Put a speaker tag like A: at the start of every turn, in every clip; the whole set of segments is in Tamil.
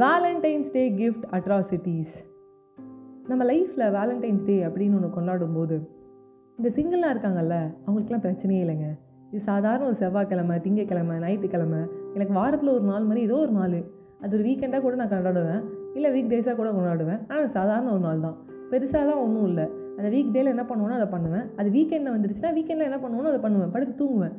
A: வேலண்டைன்ஸ் டே கிஃப்ட் அட்ராசிட்டிஸ் நம்ம லைஃப்பில் வேலண்டைன்ஸ் டே அப்படின்னு ஒன்று கொண்டாடும் போது இந்த சிங்கிளாக இருக்காங்கல்ல அவங்களுக்குலாம் பிரச்சனையே இல்லைங்க. இது சாதாரண ஒரு செவ்வாய்க்கிழமை திங்கக்கிழமை ஞாயிற்றுக்கிழமை எனக்கு வாரத்தில் ஒரு நாள் மாதிரி ஏதோ ஒரு நாள். அது ஒரு வீக்கெண்டாக கூட நான் கொண்டாடுவேன். இல்லை வீக் டேஸாக கூட கொண்டாடுவேன். ஆனால் சாதாரண ஒரு நாள் தான். பெருசாலாம் ஒன்றும் இல்லை. அந்த வீக் டேயில் என்ன பண்ணுவோனோ அதை பண்ணுவேன். அது வீக்கெண்டில் வந்துருச்சுன்னா வீக்கெண்டில் என்ன பண்ணுவோனோ அதை பண்ணுவேன். படுத்து தூங்குவேன்.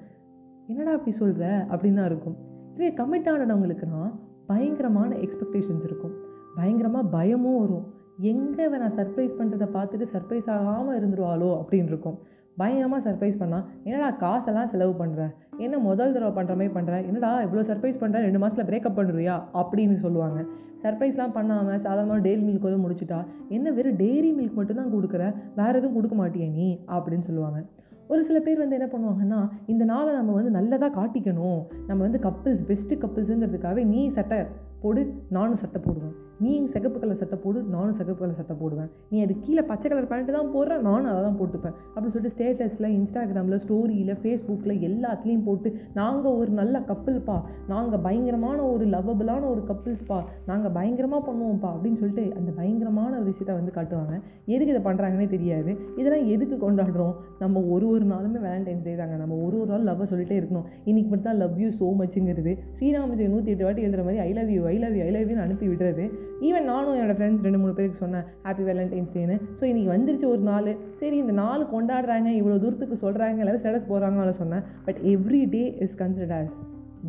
A: என்னடா அப்படி சொல்கிற அப்படின்னு தான் இருக்கும். இதே கமிட் ஆனவங்களுக்குனா பயங்கரமான எக்ஸ்பெக்டேஷன்ஸ் இருக்கும். பயங்கரமாக பயமும் வரும். எங்கே நான் சர்ப்ரைஸ் பண்ணுறதை பார்த்துட்டு சர்ப்ரைஸ் ஆகாமல் இருந்துருவாளோ அப்படின்னு இருக்கும். பயங்கரமாக சர்ப்ரைஸ் பண்ணால் என்னடா காசெல்லாம் செலவு பண்ணுற என்ன முதல் தடவை பண்ணுற மாதிரி பண்ணுற என்னடா இவ்வளோ சர்ப்ரைஸ் பண்ணுற ரெண்டு மாதத்தில் பிரேக்கப் பண்ணுறியா அப்படின்னு சொல்லுவாங்க. சர்ப்ரைஸ்லாம் பண்ணாமல் சாதாரணமாக டெய்லி மில்க் வந்து முடிச்சுட்டா என்ன வெறும் டெய்ரி மில்க் மட்டும்தான் கொடுக்குற? வேறு எதுவும் கொடுக்க மாட்டியா நீ? அப்படின்னு சொல்லுவாங்க. ஒரு சில பேர் வந்து என்ன பண்ணுவாங்கன்னா இந்த நாளை நம்ம வந்து நல்லதாக காட்டிக்கணும். நம்ம வந்து கப்பிள்ஸ் பெஸ்ட்டு கப்பிள்ஸுங்கிறதுக்காகவே நீ சட்டை போடு நானும் சட்டை போடுவேன். நீ சிகப்பு கலர் சட்டை போடு நானும் சிகப்பு கலர் சட்டை போடுவேன். நீ அது கீழே பச்சை கலர் பேண்ட்டு தான் போடுற நானும் அதை தான் போட்டுப்பேன். அப்படின்னு சொல்லிட்டு ஸ்டேட்டஸில் இன்ஸ்டாகிராமில் ஸ்டோரியில் ஃபேஸ்புக்கில் எல்லாத்துலேயும் போட்டு நாங்கள் ஒரு நல்ல கப்பிள்ப்பா நாங்கள் பயங்கரமான ஒரு லவ்வபிளான ஒரு கப்பிள்ஸ்ப்பா நாங்கள் பயங்கரமாக பண்ணுவோம்ப்பா அப்படின்னு சொல்லிட்டு அந்த பயங்கரமான ஒரு விஷயத்த வந்து காட்டுவாங்க. எதுக்கு இதை பண்ணுறாங்கன்னே தெரியாது. இதெல்லாம் எதுக்கு கொண்டாடுறோம்? நம்ம ஒரு ஒரு நாளுமே வேலண்டைன்ஸ் டே தாங்க. நம்ம ஒரு ஒரு நாள் லவ்வை சொல்லிட்டே இருக்கணும். இன்னைக்கு மட்டும் தான் லவ் யூ ஸோ மச்சுங்கிறது ஸ்ரீராமஜெய் நூற்றி எட்டு வாட்டி எழுதுகிற மாதிரி I love you I love you I love யூன்னு அனுப்பி விடுறது. ஈவன் நானும் என்னோடய ஃப்ரெண்ட்ஸ் ரெண்டு மூணு பேருக்கு சொன்னேன் ஹாப்பி வேலண்டைன்ஸ் டேன்னு ஸோ இன்றைக்கி வந்துருச்சு ஒரு நாள். சரி இந்த நாள் கொண்டாடுறாங்க இவ்வளோ தூரத்துக்கு சொல்கிறாங்க எல்லாரும் ஸ்டேட்டஸ் போடுறாங்கன்னு சொன்னேன். But every day is considered as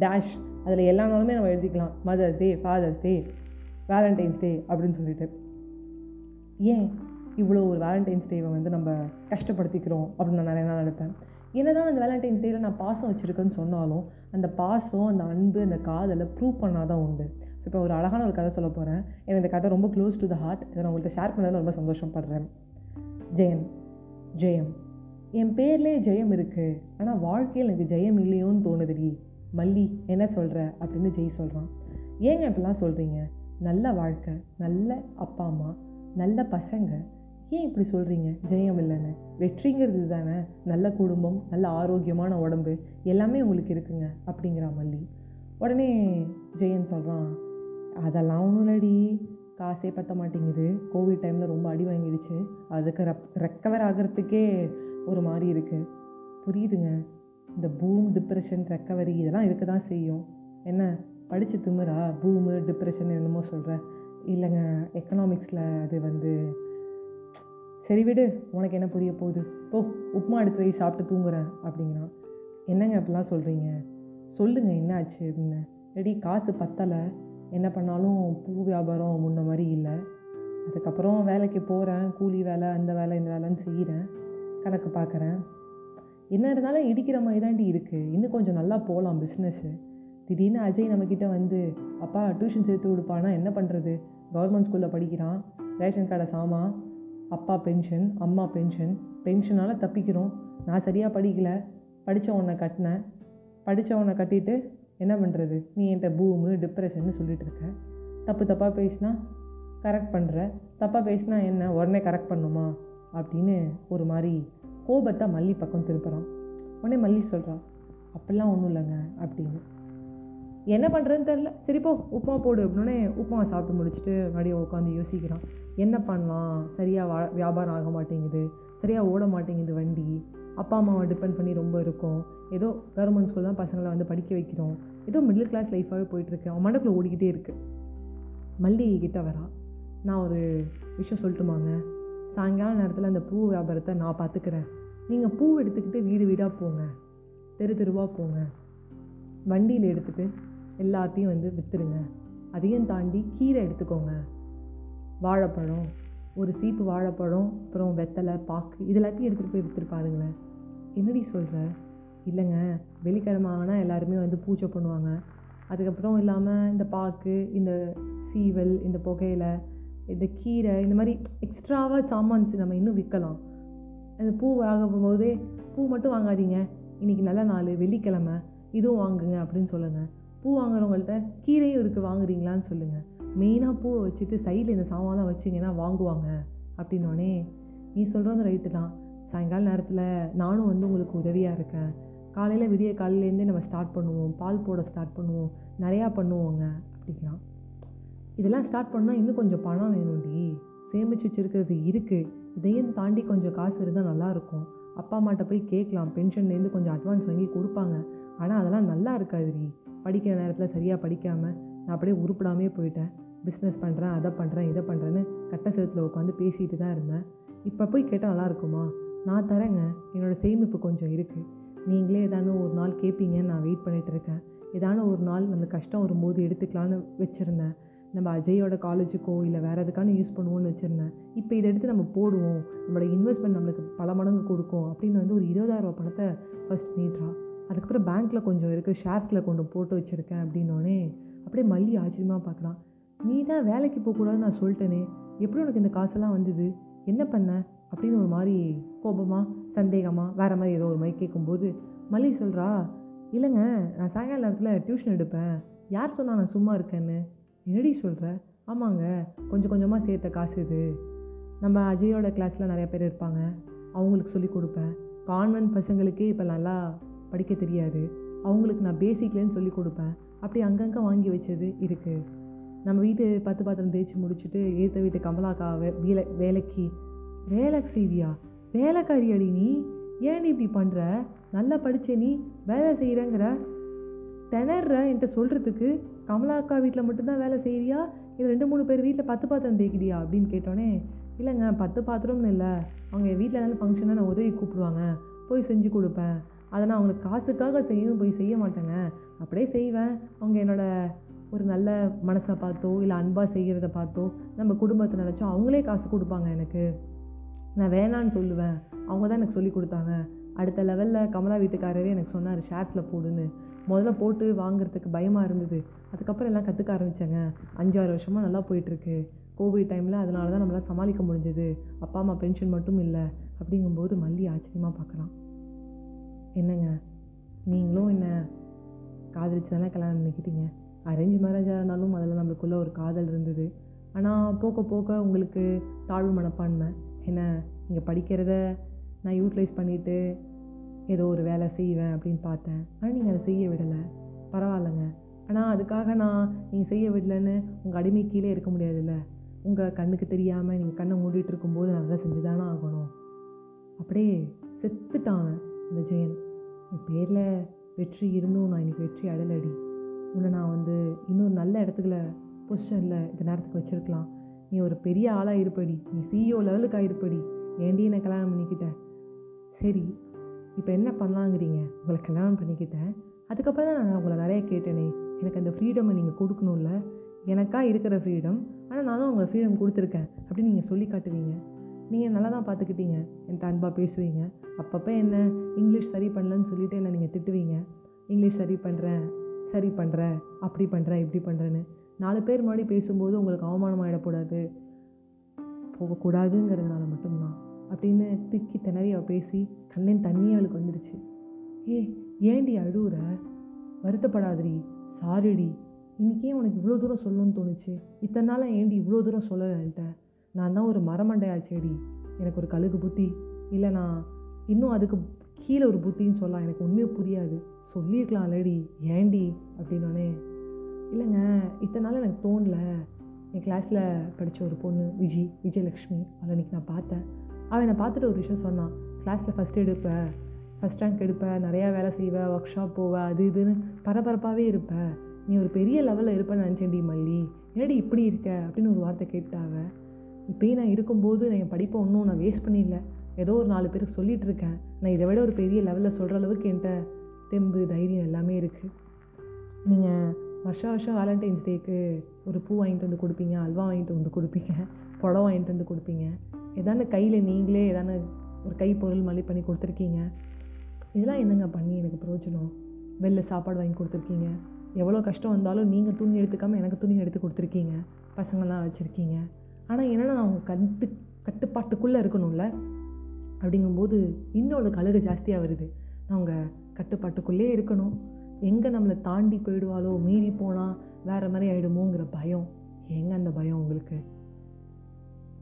A: dash அதில் எல்லா நாளுமே நம்ம எழுதிக்கலாம். Mother's day father's day Valentine's day அப்படின்னு சொல்லிட்டு. ஏன் இவ்வளோ ஒரு வேலண்டைன்ஸ் டேவை வந்து நம்ம கஷ்டப்படுத்திக்கிறோம் அப்படின்னு நான் நிறைய நாள் நினைப்பேன். என்னதான் அந்த வேலண்டைன்ஸ் டேயில் நான் பாசம் வச்சுருக்கேன்னு சொன்னாலும் அந்த பாசம் அந்த அன்பு அந்த காதலை ப்ரூவ் பண்ணால் தான் உண்டு. ஸோ இப்போ ஒரு அழகான ஒரு கதை சொல்ல போகிறேன் எனக்கு இந்த கதை ரொம்ப க்ளோஸ் டு த ஹார்ட் இதை நான் உங்கள்கிட்ட ஷேர் பண்ணதில் ரொம்ப சந்தோஷப்படுறேன். ஜெயம் ஜெயம். என் பேர்லேயே ஜெயம் இருக்குது ஆனால் வாழ்க்கையில் எனக்கு ஜெயம் இல்லையோன்னு தோணுதுடி. மல்லி என்ன சொல்கிற அப்படின்னு ஜெய் சொல்கிறான் ஏங்க இப்படிலாம் சொல்கிறீங்க நல்ல வாழ்க்கை நல்ல அப்பா அம்மா நல்ல பசங்க. ஏன் இப்படி சொல்கிறீங்க ஜெயம் இல்லைன்னு. வெற்றிங்கிறது தானே. நல்ல குடும்பம் நல்ல ஆரோக்கியமான உடம்பு எல்லாமே உங்களுக்கு இருக்குங்க அப்படிங்கிறா மல்லி. உடனே ஜெயன் சொல்கிறான் அதெல்லாம் ஒன்றும் இல்லடி. காசே பத்த மாட்டேங்குது. கோவிட் டைமில் ரொம்ப அடி வாங்கிடுச்சு. அதுக்கு ரெப் ரெக்கவர் ஆகிறதுக்கே ஒரு மாதிரி இருக்குது புரியுதுங்க. இந்த பூம் டிப்ரெஷன் ரெக்கவரி இதெல்லாம் இருக்க தான் செய்யும். என்ன? படித்து திமுறா பூமு டிப்ரெஷன் என்னமோ சொல்கிற இல்லைங்க எக்கனாமிக்ஸில் அது வந்து சரி விடு உனக்கு என்ன புரிய போகுது? போ உப்புமா எடுத்து போய் சாப்பிட்டு தூங்குறேன் அப்படிங்கிறான். என்னங்க அப்படிலாம் சொல்கிறீங்க சொல்லுங்கள் என்ன ஆச்சு அப்படின்னு. ரெடி காசு பத்தலை. என்ன பண்ணாலும் பூ வியாபாரம் முன்ன மாதிரி இல்லை. அதுக்கப்புறம் வேலைக்கு போகிறேன் கூலி வேலை அந்த வேலை இந்த வேலைன்னு செய்கிறேன் கணக்கு பார்க்குறேன் என்ன இருந்தாலும் இடிக்கிற மாதிரி தாண்டி இருக்குது இன்னும் கொஞ்சம் நல்லா போகலாம் பிஸ்னஸ்ஸு திடீர்னு அஜய் நம்மக்கிட்ட வந்து அப்பா டியூஷன் சேர்த்து விடுப்பானா? என்ன பண்ணுறது கவர்மெண்ட் ஸ்கூலில் படிக்கிறான். ரேஷன் கடை சாமான் அப்பா பென்ஷன் அம்மா பென்ஷன் பென்ஷனால் தப்பிக்கிறோம். நான் சரியாக படிக்கல. படித்தவனை கட்டினேன். படித்தவனை கட்டிட்டு என்ன பண்ணுறது நீ என்கிட்ட பூமு டிப்ரெஷன்னு சொல்லிட்டு இருக்க. தப்பு தப்பாக பேசினா கரெக்ட் பண்ணுற தப்பாக பேசினா என்ன? உடனே கரெக்ட் பண்ணுமா? அப்படின்னு ஒரு மாதிரி கோபத்தை மல்லி பக்கம் திருப்புறான். உடனே மல்லி சொல்கிறான் அப்படிலாம் ஒன்றும் இல்லைங்க அப்படின்னு. என்ன பண்ணுறதுன்னு தெரில சரி போ உப்புமா போடு அப்படின்னே உப்புமா சாப்பிட்டு முடிச்சுட்டு மறுபடியும் உட்காந்து யோசிக்கிறான். என்ன பண்ணலாம்? சரியாக வா வியாபாரம் ஆக மாட்டேங்குது. சரியாக ஓட மாட்டேங்குது வண்டி. அப்பா அம்மாவை டிபெண்ட் பண்ணி ரொம்ப இருக்கும். ஏதோ கவர்மெண்ட் ஸ்கூல் தான் பசங்களை வந்து படிக்க வைக்கிறோம். ஏதோ மிடில் கிளாஸ் லைஃபாகவே போயிட்டுருக்கு அவன் மண்டக்குள்ளே ஓடிக்கிட்டே இருக்குது மல்லிகை கிட்ட வரா. நான் ஒரு விஷயம் சொல்லட்டுமாங்க? சாயங்கால நேரத்தில் அந்த பூ வியாபாரத்தை நான் பார்த்துக்கிறேன் நீங்கள் பூ எடுத்துக்கிட்டு வீடு வீடாக போங்க. தெரு தெருவாக போங்க. வண்டியில் எடுத்துகிட்டு எல்லாத்தையும் வந்து விற்றுருங்க அதையும் தாண்டி கீரை எடுத்துக்கோங்க. வாழைப்பழம் ஒரு சீப்பு வாழைப்பழம் அப்புறம் வெத்தலை பாக்கு இது எல்லாத்தையும் எடுத்துகிட்டு போய் விற்றுருப்பாருங்களேன் என்னடி சொல்கிற இல்லைங்க. வெள்ளிக்கிழமை ஆனால் எல்லாருமே வந்து பூஜை பண்ணுவாங்க. அதுக்கப்புறம் இல்லாமல் இந்த பாக்கு இந்த சீவல் இந்த புகையில இந்த கீரை இந்த மாதிரி எக்ஸ்ட்ராவாக சாமான்ஸ் நம்ம இன்னும் விற்கலாம் அந்த பூ வாங்கும் போதே பூ மட்டும் வாங்காதீங்க. இன்றைக்கி நல்ல நாள் வெள்ளிக்கிழமை இதுவும் வாங்குங்க அப்படின்னு சொல்லுங்கள் பூ வாங்குறவங்கள்ட்ட கீரையும் இருக்குது வாங்குறீங்களான்னு சொல்லுங்கள் மெயினாக பூவை வச்சுட்டு சைடில் இந்த சாமான்லாம் வச்சிங்கன்னா வாங்குவாங்க. அப்படின்னோடனே நீ சொல்கிறது ரைட்டு தான். சாயங்கால நேரத்தில் நானும் வந்து உங்களுக்கு உதவியாக இருக்கேன். காலையில் விடிய காலையிலேருந்தே நம்ம ஸ்டார்ட் பண்ணுவோம். பால் போட ஸ்டார்ட் பண்ணுவோம். நிறையா பண்ணுவோங்க அப்படிங்கிறான். இதெல்லாம் ஸ்டார்ட் பண்ணால் இன்னும் கொஞ்சம் பணம் வேணும்டி சேமிச்சு வச்சுருக்கிறது இருக்குது இதையும் தாண்டி கொஞ்சம் காசு இருந்தால் நல்லாயிருக்கும். அப்பா அம்மாட்ட போய் கேட்கலாம். பென்ஷன்லேருந்து கொஞ்சம் அட்வான்ஸ் வாங்கி கொடுப்பாங்க. ஆனால் அதெல்லாம் நல்லா இருக்காதுடி படிக்கிற நேரத்தில் சரியாக படிக்காமல் நான் அப்படியே உருப்படாமே போயிட்டேன். பிஸ்னஸ் பண்ணுறேன் அதை பண்ணுறேன் இதை பண்ணுறேன்னு கட்ட செவத்தில் உட்காந்து பேசிகிட்டு தான் இருந்தேன். இப்போ போய் கேட்டால் நல்லா இருக்குமா? நான் தரேங்க. என்னோடய சேமிப்பு கொஞ்சம் இருக்குது நீங்களே ஏதானு ஒரு நாள் கேட்பீங்கன்னு நான் வெயிட் பண்ணிகிட்டு இருக்கேன். ஏதான ஒரு நாள் நம்ம கஷ்டம் வரும்போது எடுத்துக்கலான்னு வச்சுருந்தேன். நம்ம அஜயோட காலேஜுக்கோ இல்லை வேறு எதுக்கான யூஸ் பண்ணுவோன்னு வச்சுருந்தேன். இப்போ இதை எடுத்து நம்ம போடுவோம். நம்மளோட இன்வெஸ்ட்மெண்ட் நம்மளுக்கு பல மடங்கு கொடுக்கும் அப்படின்னு வந்து ஒரு இருபதாயிரம் பணத்தை ஃபஸ்ட் நீட்றா அதுக்கப்புறம் பேங்க்கில் கொஞ்சம் இருக்குது ஷேர்ஸில் கொண்டு போட்டு வச்சுருக்கேன் அப்படின்னோடனே அப்படியே மல்லி ஆச்சரியமாக பார்க்கலாம் நீ தான் வேலைக்கு போகக்கூடாதுன்னு நான் சொல்லிட்டேனே எப்படி உனக்கு இந்த காசெல்லாம் வந்தது? என்ன பண்ண? அப்படின்னு ஒரு மாதிரி கோபமாக சந்தேகமாக வேறு மாதிரி ஏதோ ஒரு மாதிரி கேட்கும்போது மல்லி சொல்கிறா இல்லைங்க நான் சாயங்கால நேரத்தில் டியூஷன் எடுப்பேன். யார் சொன்னால் நான் சும்மா இருக்கேன்னு? என்னடி சொல்கிற ஆமாங்க கொஞ்சம் கொஞ்சமாக சேர்த்த காசு இது. நம்ம அஜயோட கிளாஸில் நிறைய பேர் இருப்பாங்க. அவங்களுக்கு சொல்லி கொடுப்பேன். கான்வென்ட் பசங்களுக்கே இப்போ நல்லா படிக்க தெரியாது. அவங்களுக்கு நான் பேசிக்லேன்னு சொல்லி கொடுப்பேன். அப்படி அங்கங்கே வாங்கி வச்சது இருக்குது நம்ம வீட்டு பத்து பாத்திரம் தேய்ச்சி முடிச்சுட்டு ஏற்ற வீட்டு கமலாக்கா வேலை வேலைக்கு. வேலை செய்வியா? வேலைக்காரி அடி நீ. ஏன் இப்படி பண்ணுற நல்லா படித்த நீ. வேலை செய்கிறேங்கிற திணற என்கிட்ட சொல்கிறதுக்கு கமலா அக்கா வீட்டில் மட்டும்தான் வேலை செய்கிறியா இல்லை ரெண்டு மூணு பேர் வீட்டில் பத்து பாத்திரம் தேய்க்கிறியா? அப்படின்னு கேட்டோன்னே இல்லைங்க பத்து பாத்திரம்னு இல்லை. அவங்க என் வீட்டில் ஏதாவது ஃபங்க்ஷனாக நான் உதவி கூப்பிடுவாங்க. போய் செஞ்சு கொடுப்பேன். அதை நான் அவங்களுக்கு காசுக்காக செய்யணும் போய் செய்ய மாட்டேங்க. அப்படியே செய்வேன். அவங்க என்னோடய ஒரு நல்ல மனசை பார்த்தோ இல்லை அன்பாக செய்கிறத பார்த்தோ நம்ம குடும்பத்தை நினச்சோ அவங்களே காசு கொடுப்பாங்க எனக்கு. நான் வேணான்னு சொல்லுவேன். அவங்க தான் எனக்கு சொல்லி கொடுத்தாங்க. அடுத்த லெவலில் கமலா வீட்டுக்காரரே எனக்கு சொன்னார் ஷேர்ஸில் போடுன்னு. முதல்ல போட்டு வாங்குறதுக்கு பயமாக இருந்தது. அதுக்கப்புறம் எல்லாம் கற்றுக்க ஆரம்பித்தேங்க அஞ்சாறு வருஷமாக நல்லா போயிட்டுருக்கு. கோவிட் டைமில் அதனால தான் நம்மளால் சமாளிக்க முடிஞ்சது. அப்பா அம்மா பென்ஷன் மட்டும் இல்லை. அப்படிங்கும்போது மல்லி ஆச்சரியமாக பார்க்கலாம். என்னங்க? நீங்களும் என்ன காதலிச்சு தானே கல்யாணம் பண்ணிக்கிட்டீங்க. அரேஞ்ச் மேரேஜாக இருந்தாலும் அதில் நம்மளுக்குள்ளே ஒரு காதல் இருந்தது. ஆனால் போக போக உங்களுக்கு தாழ்வு மனப்பான்மை. என்ன நீங்கள் படிக்கிறத நான் யூட்டிலைஸ் பண்ணிவிட்டு ஏதோ ஒரு வேலை செய்வேன் அப்படின்னு பார்த்தேன். ஆனால் நீங்கள் அதை செய்ய விடலை. பரவாயில்லைங்க. ஆனால் அதுக்காக நான் நீங்கள் செய்ய விடலைன்னு உங்கள் அடிமை கீழே இருக்க முடியாதுல்ல. உங்கள் கண்ணுக்கு தெரியாமல் நீங்கள் கண்ணை மூடிட்டு இருக்கும்போது நான் அதை செஞ்சு தானே ஆகணும். அப்படியே செத்துட்டான் இந்த ஜெயன். என் பேரில் வெற்றி இருந்தும் நான் இன்னைக்கு வெற்றி அடலடி உன்னை நான் வந்து இன்னொரு நல்ல இடத்துல பொசிஷனில் இந்த நேரத்துக்கு வச்சுருக்கலாம். நீ ஒரு பெரிய ஆளாக இருப்படி. நீ சிஇஓ லெவலுக்கு ஆகிருப்படி ஏண்டி என்னை கல்யாணம் பண்ணிக்கிட்ட? சரி இப்போ என்ன பண்ணலாங்கிறீங்க? உங்களை கல்யாணம் பண்ணிக்கிட்டேன். அதுக்கப்புறம் தான் நான் உங்களை நிறைய கேட்டேனே. எனக்கு அந்த ஃப்ரீடமை நீங்கள் கொடுக்கணும்ல. எனக்காக இருக்கிற ஃப்ரீடம் ஆனால் நான் தான் உங்களை ஃப்ரீடம் கொடுத்துருக்கேன் அப்படின்னு நீங்கள் சொல்லி காட்டுவீங்க. நீங்கள் நல்லா தான் பார்த்துக்கிட்டீங்க என்கிட்ட அன்பாக பேசுவீங்க. அப்பப்போ என்ன இங்கிலீஷ் சரி பண்ணலன்னு சொல்லிட்டு என்ன நீங்கள் திட்டுவீங்க. இங்கிலீஷ் சரி பண்ணுறேன் சரி பண்ணுறேன் அப்படி பண்ணுறேன் இப்படி பண்ணுறேன்னு நாலு பேர் முன்னாடி பேசும்போது உங்களுக்கு அவமானம் ஆகிடக்கூடாது போகக்கூடாதுங்கிறதுனால மட்டும்தான். அப்படின்னு திக்கி திணறி அவள் பேசி கண்ணின் தண்ணி அவளுக்கு வந்துடுச்சு ஏ ஏண்டி அழுவுற? வருத்தப்படாதடி. சாரிடி. இன்றைக்கே உனக்கு இவ்வளோ தூரம் சொல்லணும்னு தோணுச்சு. இத்தனை நாளாக ஏண்டி இவ்வளோ தூரம் சொல்லலைன்ட்ட நான் தான் ஒரு மரமண்டையா செடி எனக்கு ஒரு கழுகு புத்தி. இல்லை நான் இன்னும் அதுக்கு கீழே ஒரு புத்தின்னு சொல்லலாம். எனக்கு உண்மையாக புரியாது. சொல்லியிருக்கலாம் ஆல்ரெடி ஏண்டி அப்படின்னோடனே இல்லைங்க இத்தனை நாள் எனக்கு தோணல. என் கிளாஸில் படித்த ஒரு பொண்ணு விஜி விஜயலக்ஷ்மி. அவளை இன்றைக்கி நான் பார்த்தேன். அவள் என்னை பார்த்துட்டு ஒரு விஷயம் சொன்னான். கிளாஸில் ஃபஸ்ட் எடுப்பேன் ஃபஸ்ட் ரேங்க் எடுப்பேன் நிறையா வேலை செய்வேன் ஒர்க் ஷாப் போவ அது இதுன்னு பரபரப்பாகவே இருப்ப. நீ ஒரு பெரிய லெவலில் இருப்பேன்னு நினச்சேன்டி மல்லி. என்னடி இப்படி இருக்க? அப்படின்னு ஒரு வார்த்தை கேட்டாவ இப்போயும் நான் இருக்கும்போது நான் என் படிப்பை ஒன்றும் நான் வேஸ்ட் பண்ணிடல. ஏதோ ஒரு நாலு பேருக்கு சொல்லிகிட்டு இருக்கேன் நான் இதை விட ஒரு பெரிய லெவலில் சொல்கிற அளவுக்கு என்கிட்ட தெம்பு தைரியம் எல்லாமே இருக்குது நீங்கள் வருஷம் வருஷம் வேலண்டைன்ஸ் டேக்கு ஒரு பூ வாங்கிட்டு வந்து கொடுப்பீங்க அல்வா வாங்கிட்டு வந்து கொடுப்பீங்க புடவை வாங்கிட்டு வந்து கொடுப்பீங்க. ஏதான கையில் நீங்களே ஏதான ஒரு கை பொருள் மல்லி பண்ணி கொடுத்துருக்கீங்க. இதெல்லாம் என்னங்க பண்ணி எனக்கு பிரயோஜனம்? வெளில சாப்பாடு வாங்கி கொடுத்துருக்கீங்க. எவ்வளோ கஷ்டம் வந்தாலும் நீங்கள் துணி எடுத்துக்காமல் எனக்கு துணி எடுத்து கொடுத்துருக்கீங்க. பசங்கள்லாம் வச்சுருக்கீங்க. ஆனால் என்னென்னா நான் அவங்க கட்டு கட்டுப்பாட்டுக்குள்ளே இருக்கணும்ல. அப்படிங்கும்போது இன்னொரு கழுகு ஜாஸ்தியாக வருது. அவங்க கட்டுப்பாட்டுக்குள்ளே இருக்கணும். எங்கே நம்மளை தாண்டி போயிடுவாளோ மீறி போனால் வேறு மாதிரி ஆகிடுமோங்கிற பயம். எங்கே அந்த பயம் உங்களுக்கு?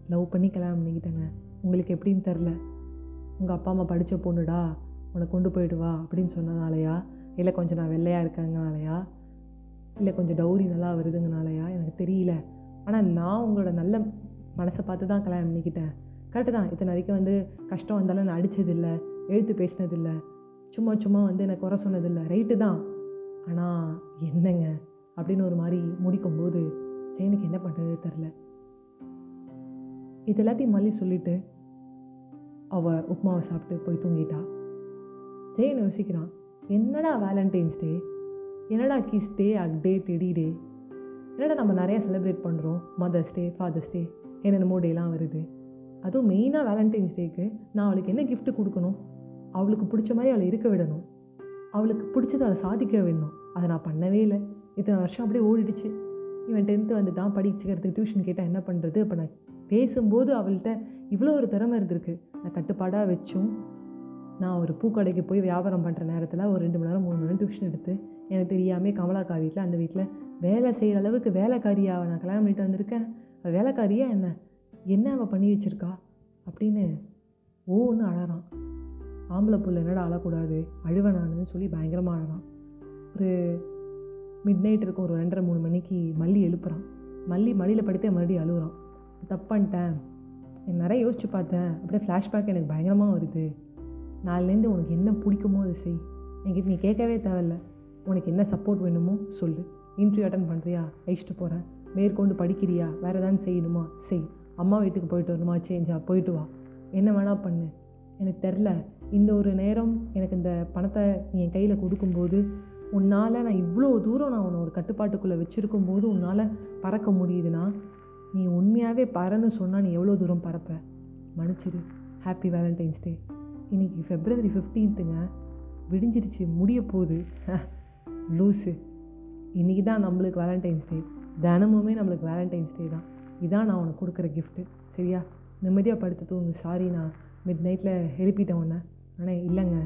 A: லவ் பண்ணி கல்யாணம் பண்ணிக்கிட்டேங்க. உங்களுக்கு எப்படின்னு தெரில உங்கள் அப்பா அம்மா படித்த பொண்ணுடா உன்னை கொண்டு போயிடுவா அப்படின்னு சொன்னனாலையா? இல்லை கொஞ்சம் நான் வெள்ளையாக இருக்கேங்கனாலையா? இல்லை கொஞ்சம் டௌரி நல்லா வருதுங்கனாலையா? எனக்கு தெரியல. ஆனால் நான் உங்களோட நல்ல மனசை பார்த்து தான் கல்யாணம் பண்ணிக்கிட்டேன். கரெக்டு தான். இத்தனை வரைக்கும் வந்து கஷ்டம் வந்தாலும் நான் அடித்ததில்லை எழுத்து பேசினதில்லை சும்மா சும்மா வந்து எனக்கு குறை சொன்னதில்லை. ரைட்டு தான். ஆனால் என்னங்க? அப்படின்னு ஒரு மாதிரி முடிக்கும்போது ஜெயனுக்கு என்ன பண்ணுறது தெரில இது எல்லாத்தையும் மல்லி சொல்லிட்டு அவள் உப்மாவை சாப்பிட்டு போய் தூங்கிட்டா. ஜெயன் யோசிக்கிறான் என்னடா வேலண்டைன்ஸ் டே என்னடா கிஸ் டே அக் டே டெடி டே? என்னடா நம்ம நிறையா செலிப்ரேட் பண்ணுறோம் மதர்ஸ் டே ஃபாதர்ஸ் டே என்னென்னமோ டேலாம் வருது. அதுவும் மெயினாக வேலண்டைன்ஸ் டேக்கு நான் அவளுக்கு என்ன கிஃப்ட் கொடுக்கணும்? அவளுக்கு பிடிச்ச மாதிரி அவளை இருக்க விடணும். அவளுக்கு பிடிச்சதை அவளை சாதிக்க விடணும். அதை நான் பண்ணவே இல்லை. இத்தனை வருஷம் அப்படியே ஓடிடுச்சு. இவன் டென்த்து வந்துட்டான் படிச்சுக்கிறதுக்கு டியூஷன் கேட்டால் என்ன பண்ணுறது இப்போ நான் பேசும்போது அவள்கிட்ட இவ்வளோ ஒரு திறமை இருந்திருக்கு. நான் கட்டுப்பாடாக வச்சும் நான் ஒரு பூக்கடைக்கு போய் வியாபாரம் பண்ணுற நேரத்தில் ஒரு ரெண்டு மணி நேரம் மூணு மணி நேரம் டியூஷன் எடுத்து எனக்கு தெரியாமல் கமலாக்கா வீட்டில் அந்த வீட்டில் வேலை செய்கிற அளவுக்கு வேலைக்காரியாக நான் கல்யாணம் பண்ணிட்டு வந்திருக்கேன். அவள் வேலைக்காரியா என்ன? என்ன அவள் பண்ணி வச்சுருக்கா? அப்படின்னு ஓன்னு அழறான். ஆம்பளை புள்ள என்னடா அழக்கூடாது? அழுவனான்னு சொல்லி பயங்கரமாக அழறான். ஒரு மிட் நைட் இருக்கும் ஒரு ரெண்டரை மூணு மணிக்கு மல்லி எழுப்புறான். மல்லி மடியில் படுத்தே மறுபடியும் அழுகுறான் தப்பான்ட்டேன் நான் நிறைய யோசிச்சு பார்த்தேன். அப்படியே ஃப்ளாஷ்பேக் எனக்கு பயங்கரமாக வருது. நாலுலேருந்து உனக்கு என்ன பிடிக்குமோ அதை செய். என்கிட்ட நீ கேட்கவே தேவையில்ல. உனக்கு என்ன சப்போர்ட் வேணுமோ சொல்லு. இன்டர்வியூ அட்டன் பண்ணுறியா அழிச்சிட்டு போகிறேன் மேற்கொண்டு படிக்கிறியா? வேறு ஏதாவது செய்யணுமா? செய். அம்மா வீட்டுக்கு போயிட்டு வரணுமா? சேஞ்சா போயிட்டு வா. என்ன வேணால் பண்ணு. எனக்கு தெரில இந்த ஒரு நேரம் எனக்கு இந்த பணத்தை நீ என் கையில் கொடுக்கும்போது உன்னால் நான் இவ்வளோ தூரம் நான் உன்னை ஒரு கட்டுப்பாட்டுக்குள்ளே வச்சுருக்கும் போது உன்னால் பறக்க முடியுதுன்னா நீ உண்மையாகவே பறன்னு சொன்னால் நீ எவ்வளோ தூரம் பறப்ப? மன்னிச்சிரு. ஹாப்பி வேலண்டைன்ஸ் டே இன்றைக்கி ஃபெப்ரவரி ஃபிஃப்டீன்த்துங்க விடிஞ்சிருச்சு. முடிய போகுது. லூஸு இன்றைக்கி தான் நம்மளுக்கு வேலண்டைன்ஸ் டே தினமுமே நம்மளுக்கு வேலண்டைன்ஸ் டே தான். இதான் நான் உனக்கு கொடுக்குற கிஃப்ட்டு சரியா? நிம்மதியாக படுத்து தூங்கு. சாரி நான் மிட் நைட்டில் எழுப்பிட்டேன் உன்னை. ஆனால் இல்லைங்க.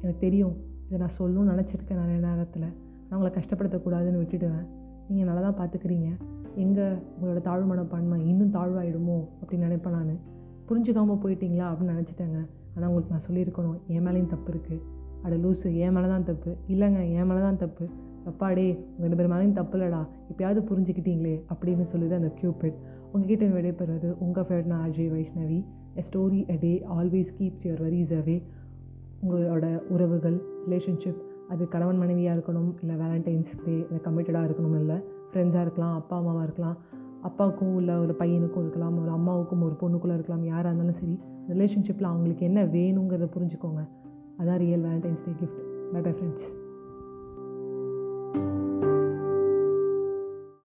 A: எனக்கு தெரியும். இதை நான் சொல்லணும்னு நினச்சிருக்கேன் நிறைய நேரத்தில். நான் உங்களை கஷ்டப்படுத்தக்கூடாதுன்னு விட்டுடுவேன். நீங்கள் நல்லா தான் பார்த்துக்கிறீங்க எங்கே உங்களோட தாழ்வு மனப்பான்மை இன்னும் தாழ்வாயிடுமோ அப்படின்னு நினைப்பேன் நான். புரிஞ்சுக்காமல் போயிட்டீங்களா அப்படின்னு நினச்சிட்டேங்க. ஆனால் உங்களுக்கு நான் சொல்லியிருக்கணும். என் மேலேயும் தப்பு இருக்குது அட லூஸு என் மேலே தான் தப்பு. இல்லைங்க. என் மேலே தான் தப்பு. அப்பாடே உங்கள் ரெண்டு பேர் மேலேயும் தப்புலடா எப்பயாவது இப்போயாவது புரிஞ்சுக்கிட்டீங்களே அப்படின்னு சொல்லுது அந்த கியூபிட் உங்ககிட்ட விடைபெறுவது உங்கள் ஃபேவரட் நான் Ajay Vaishnavi. A story a day always keeps your worries away உங்களோட உறவுகள் ரிலேஷன்ஷிப் அது கணவன் மனைவியாக இருக்கணும் இல்லை வேலண்டைன்ஸ் டே இல்லை கமிட்டடாக இருக்கணும் இல்லை ஃப்ரெண்ட்ஸாக இருக்கலாம் அப்பா அம்மாவாக இருக்கலாம். அப்பாவுக்கும் இல்லை ஒரு பையனுக்கும் இருக்கலாம் ஒரு அம்மாவுக்கும் ஒரு பொண்ணுக்குள்ளே இருக்கலாம் யாராக இருந்தாலும் சரி ரிலேஷன்ஷிப்பில் அவங்களுக்கு என்ன வேணுங்கிறத புரிஞ்சுக்கோங்க. அதான் real Valentine's day gift bye bye friends